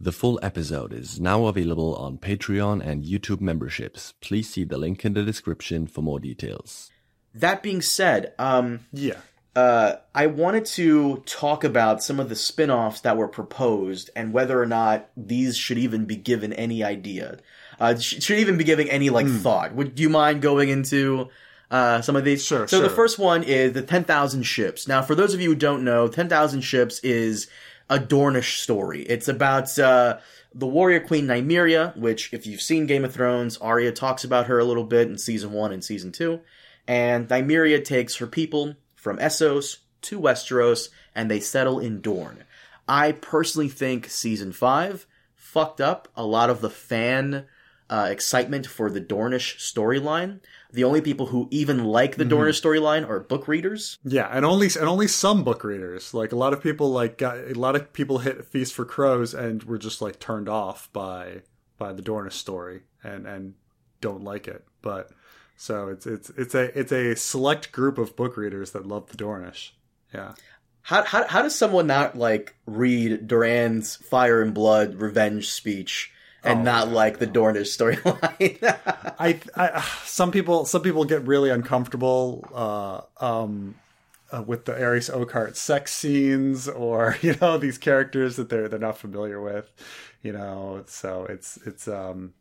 The full episode is now available on Patreon and YouTube memberships. Please see the link in the description for more details. That being said, um, Yeah. uh, I wanted to talk about some of the spin offs that were proposed and whether or not these should even be given any idea. Uh, should even be giving any, like, thought. Would you mind going into uh, some of these? Sure, So the first one is the 10,000 Ships. Now, for those of you who don't know, 10,000 Ships is a Dornish story. It's about uh, the warrior queen Nymeria, which, if you've seen Game of Thrones, Arya talks about her a little bit in season one and season two. And Nymeria takes her people from Essos to Westeros, and they settle in Dorne. I personally think season five fucked up a lot of the fan uh, excitement for the Dornish storyline. The only people who even like the Dornish storyline are book readers. Yeah, and only and only some book readers. Like a lot of people like got a lot of people hit Feast for Crows and were just like turned off by by the Dornish story and and don't like it. But so it's it's it's a it's a select group of book readers that love the Dornish. Yeah. How, how, how does someone not like read Doran's Fire and Blood revenge speech and Oh, not no, like the Dornish storyline? I, I some people some people get really uncomfortable uh, um, uh, with the Arys Oakheart sex scenes or you know these characters that they're they're not familiar with, you know. So it's it's um,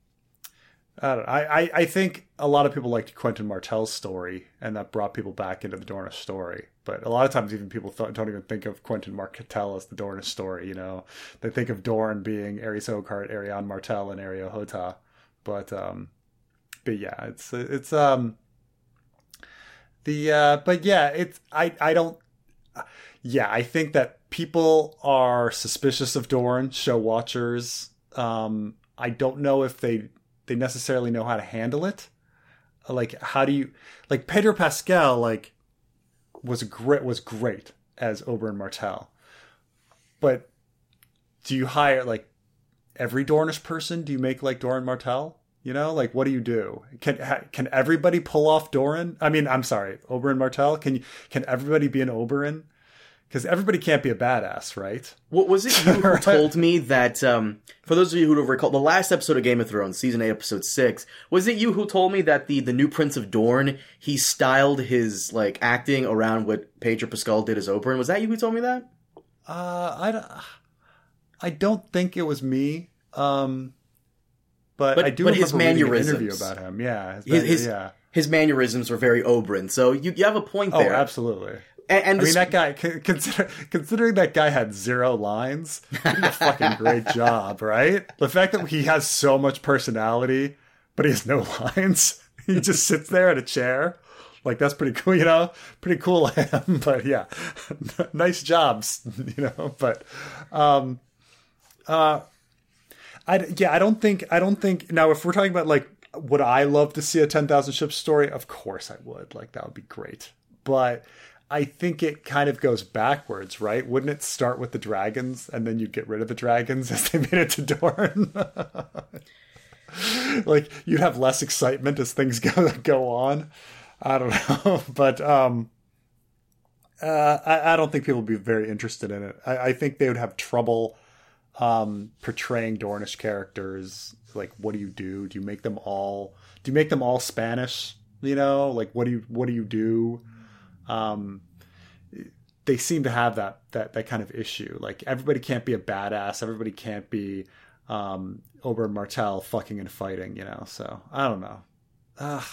I don't know. I, I I think a lot of people liked Quentyn Martell's story and that brought people back into the Dornish story. But a lot of times, even people th- don't even think of Quentyn Martell as the Dornish story. You know, they think of Dorne being Arys Oakheart, Arianne Martell, and Areo Hotah. But um, but yeah, it's it's um the uh but yeah, it's I I don't yeah, I think that people are suspicious of Dorne, show watchers. Um I don't know if they they necessarily know how to handle it. Like how do you like Pedro Pascal like was great was great as Oberyn Martell. But do you hire like every Dornish person? Do you make like Doran Martell? You know, like what do you do? Can can everybody pull off Doran? I mean, I'm sorry, Oberyn Martell. Can you can everybody be an Oberyn? Because everybody can't be a badass, right? What was it you who told me that um, for those of you who don't recall the last episode of Game of Thrones, season eight, episode six, was it you who told me that the the new Prince of Dorne he styled his like acting around what Pedro Pascal did as Oberyn? Was that you who told me that? Uh, I don't, I don't think it was me. Um, but, But- I do but his remember reading an interview about him. Yeah, his, His his, yeah. his mannerisms were very Oberyn, so you you have a point Oh, there. absolutely. And, and I mean, that guy, consider, considering that guy had zero lines, did a fucking great job, right? The fact that he has so much personality, but he has no lines, he just sits there in a chair. Like, that's pretty cool, you know? Pretty cool him, but yeah, nice jobs, you know? But, um, uh, I, yeah, I don't think, I don't think, now if we're talking about like, would I love to see a 10,000 ships story? Of course I would. Like, that would be great. But I think it kind of goes backwards, right? Wouldn't it start with the dragons and then you'd get rid of the dragons as they made it to Dorne? like you'd have less excitement as things go go on. I don't know, but um, uh, I, I don't think people would be very interested in it. I, I think they would have trouble um, portraying Dornish characters. Like, what do you do? Do you make them all? Do you make them all Spanish? You know, like what do you what do you do? Um, they seem to have that that that kind of issue. Like everybody can't be a badass. Everybody can't be um, Oberyn Martell fucking and fighting. You know, so I don't know. Ugh.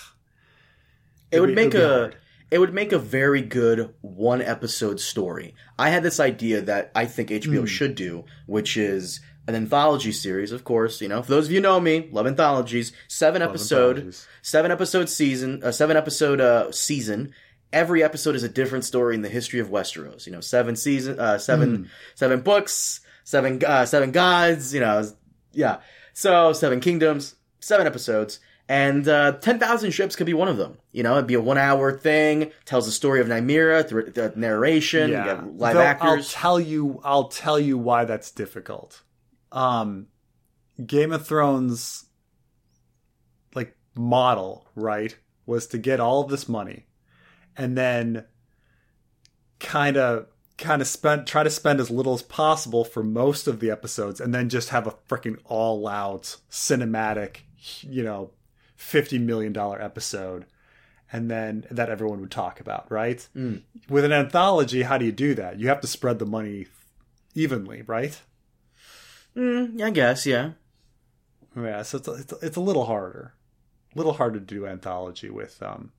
it would It'd be- make it'd a hard. it would make a very good one episode story. I had this idea that I think HBO Hmm. should do, which is an anthology series, of course. You know, for those of you who know me, love anthologies. Seven episode, anthologies. seven episode season, uh, seven episode uh, season. Every episode is a different story in the history of Westeros. You know, seven season, uh, seven, Hmm. seven books, seven, uh, seven gods. You know, yeah. So seven kingdoms, seven episodes. And uh, 10,000 ships could be one of them. You know, it'd be a one hour thing, tells the story of Nymeria through the narration, got live Though actors. I'll tell you. I'll tell you why that's difficult. Um, Game of Thrones, like model, right, was to get all of this money, and then kind of kind of spend try to spend as little as possible for most of the episodes and then just have a freaking all out cinematic you know 50 million dollar episode and then that everyone would talk about right Mm. with an anthology how do you do that you have to spread the money evenly right Mm, I guess, yeah. yeah so it's, it's, it's a little harder a little harder to do anthology with um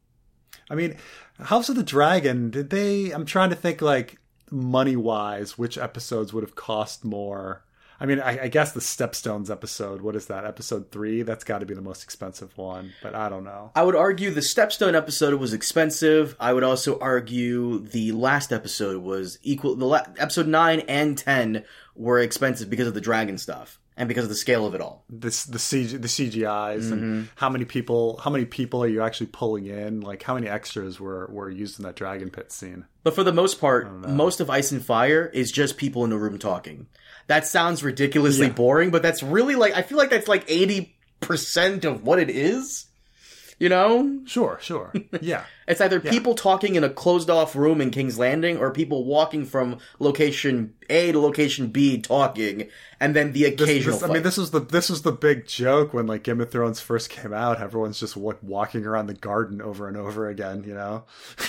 i mean house of the dragon did they i'm trying to think like money wise which episodes would have cost more i mean I, I guess the stepstones episode what is that episode three that's got to be the most expensive one but i don't know I would argue the Stepstone episode was expensive. I would also argue the last episode was equal. The la- episode nine and ten were expensive because of the dragon stuff and because of the scale of it all. this the CG, the CGIs Mm-hmm. and how many people how many people are you actually pulling in like how many extras were were used in that dragon pit scene But for the most part, most of Ice and Fire is just people in a room talking. That sounds ridiculously Yeah. boring, but that's really like I feel like that's like eighty percent of what it is. You know, sure sure yeah It's either people talking in a closed off room in King's Landing or people walking from location A to location B talking and then the occasional This- I fight. mean, this was the this was the big joke when like Game of Thrones first came out. Everyone's just like walking around the garden over and over again. You know,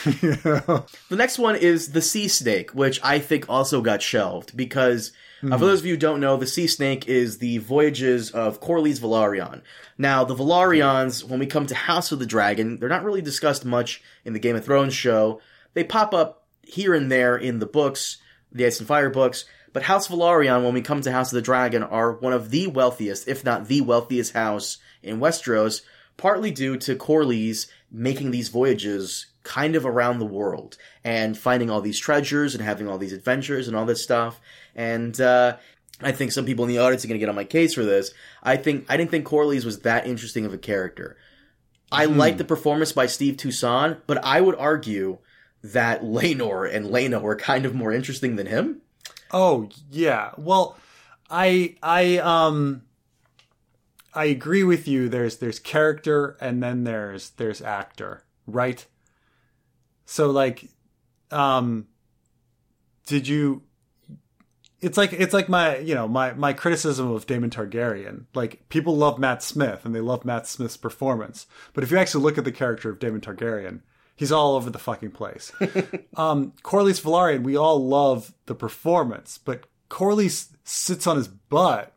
You know? The next one is the Sea Snake, which I think also got shelved because, uh, for those of you who don't know, the Sea Snake is the voyages of Corlys Velaryon. Now, the Velaryons, when we come to House of the Dragon, they're not really discussed much in the Game of Thrones show. They pop up here and there in the books, the Ice and Fire books, but House Velaryon, when we come to House of the Dragon, are one of the wealthiest, if not the wealthiest house in Westeros, partly due to Corlys making these voyages kind of around the world and finding all these treasures and having all these adventures and all this stuff. And uh, I think some people in the audience are going to get on my case for this. I think I didn't think Corlys was that interesting of a character. I like the performance by Steve Toussaint, but I would argue that Laenor and Laena were kind of more interesting than him. Oh yeah. Well, I I um I agree with you. There's there's character and then there's there's actor, right? So like um did you it's like it's like my you know my my criticism of Daemon Targaryen. Like people love Matt Smith and they love Matt Smith's performance, but if you actually look at the character of Daemon Targaryen, he's all over the fucking place. um, Corlys Velaryon, we all love the performance, but Corlys sits on his butt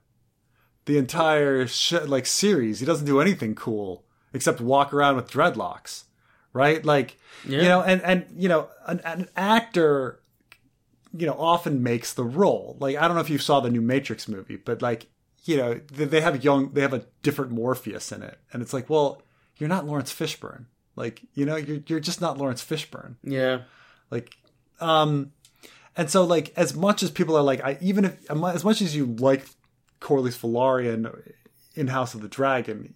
the entire sh- like series. He doesn't do anything cool except walk around with dreadlocks, right? Like you know, and and you know, an, an actor you know often makes the role. Like i don't know if you saw the new matrix movie but like you know they, they have young they have a different morpheus in it. And it's like well you're not laurence fishburne. Like you know you're, you're just not laurence fishburne. Yeah. like um and so like as much as people are like i even if as much as you like corlys Velaryon in house of the dragon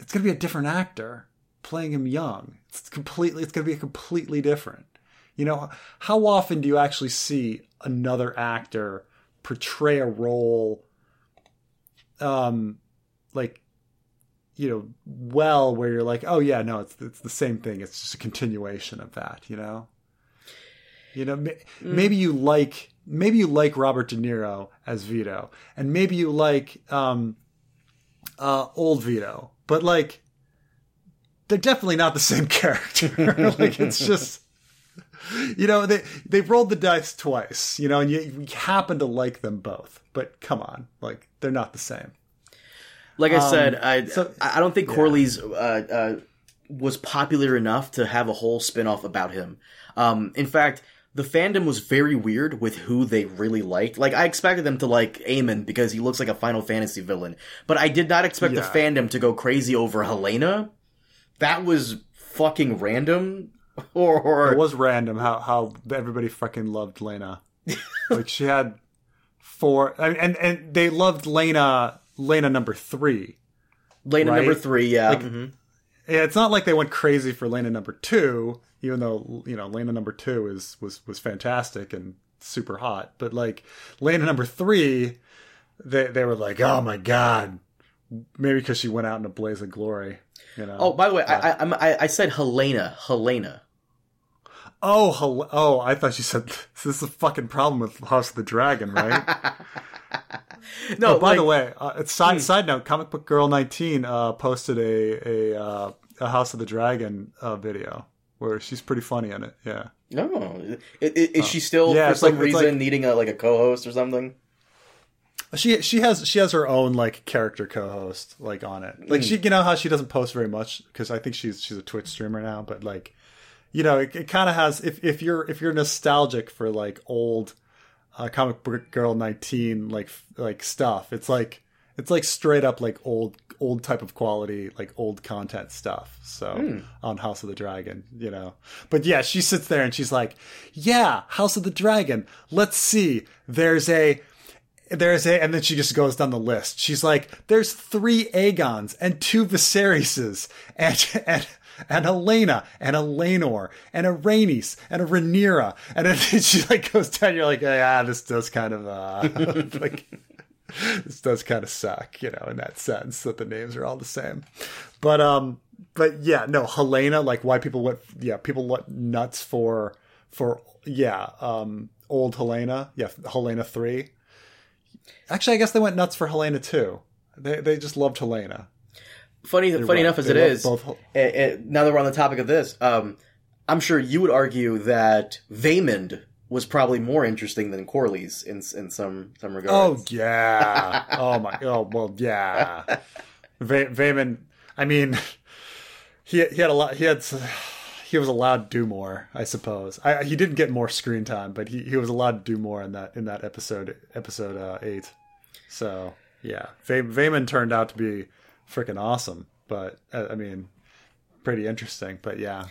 it's going to be a different actor playing him young. It's completely it's going to be completely different you know, how often do you actually see another actor portray a role, um, like, you know, well, where you're like, oh yeah, no, it's it's the same thing. It's just a continuation of that. You know, you know, ma- maybe you like maybe you like Robert De Niro as Vito, and maybe you like um, uh, old Vito, but like, they're definitely not the same character. like, it's just you know they they've rolled the dice twice you know and you, you happen to like them both but come on like they're not the same Like I said, I so- I don't think Corlys uh, uh, was popular enough to have a whole spin-off about him. Um, in fact, the fandom was very weird with who they really liked. Like I expected them to like Aemond because he looks like a Final Fantasy villain, but I did not expect the fandom to go crazy over Helaena. That was fucking random. Or, or it was random how how everybody fucking loved laena like she had four I mean, and and they loved laena laena number three Laena right? number three. Yeah, Like- mhm. yeah, it's not like they went crazy for laena number two even though you know laena number two is was was fantastic and super hot but like laena number three they they were like oh my god maybe because she went out in a blaze of glory you know Oh, by the way, I, I, I I said Helaena. Helaena. Oh, hel- oh! I thought she said this is a fucking problem with House of the Dragon, right? No, Oh, by like- the way, uh, side side note, Comic Book Girl nineteen uh, posted a a, uh, a House of the Dragon uh, video where she's pretty funny in it. Yeah, no, I- is, she still Yeah, for some like- reason like- needing a like a co-host or something? She she has she has her own like character co-host like on it. Like she, you know how she doesn't post very much? Because I think she's she's a Twitch streamer now, but like, you know, it, it kind of has if if you're if you're nostalgic for like old uh, Comic Book Girl nineteen like like stuff, it's like it's like straight up like old old type of quality like old content stuff so on house of the dragon you know. But yeah she sits there and she's like yeah house of the dragon let's see there's a there's a and then she just goes down the list she's like there's three agons and two viserises and and and Elena and a Laenor and a Rhaenys and a Rhaenyra and then she like goes down you're like yeah this does kind of uh like this does kind of suck, you know, in that sense that the names are all the same. But um, but yeah, no, Helaena, like why people went, yeah, people went nuts for for yeah, um, old Helaena, yeah, Helaena three. Actually, I guess they went nuts for Helaena too. They they just loved Helaena. Funny, funny right. enough as They it is, both Hel- eh, eh, now that we're on the topic of this, um, I'm sure you would argue that Vaemond was probably more interesting than Corlys in in some some regards. Oh yeah. oh my. Oh well, yeah. Va- Vayman. I mean, he he had a lot. He had. He was allowed to do more, I suppose. I, he didn't get more screen time, but he, he was allowed to do more in that in that episode episode uh, eight. So yeah, Vayman turned out to be freaking awesome. But uh, I mean, pretty interesting. But yeah,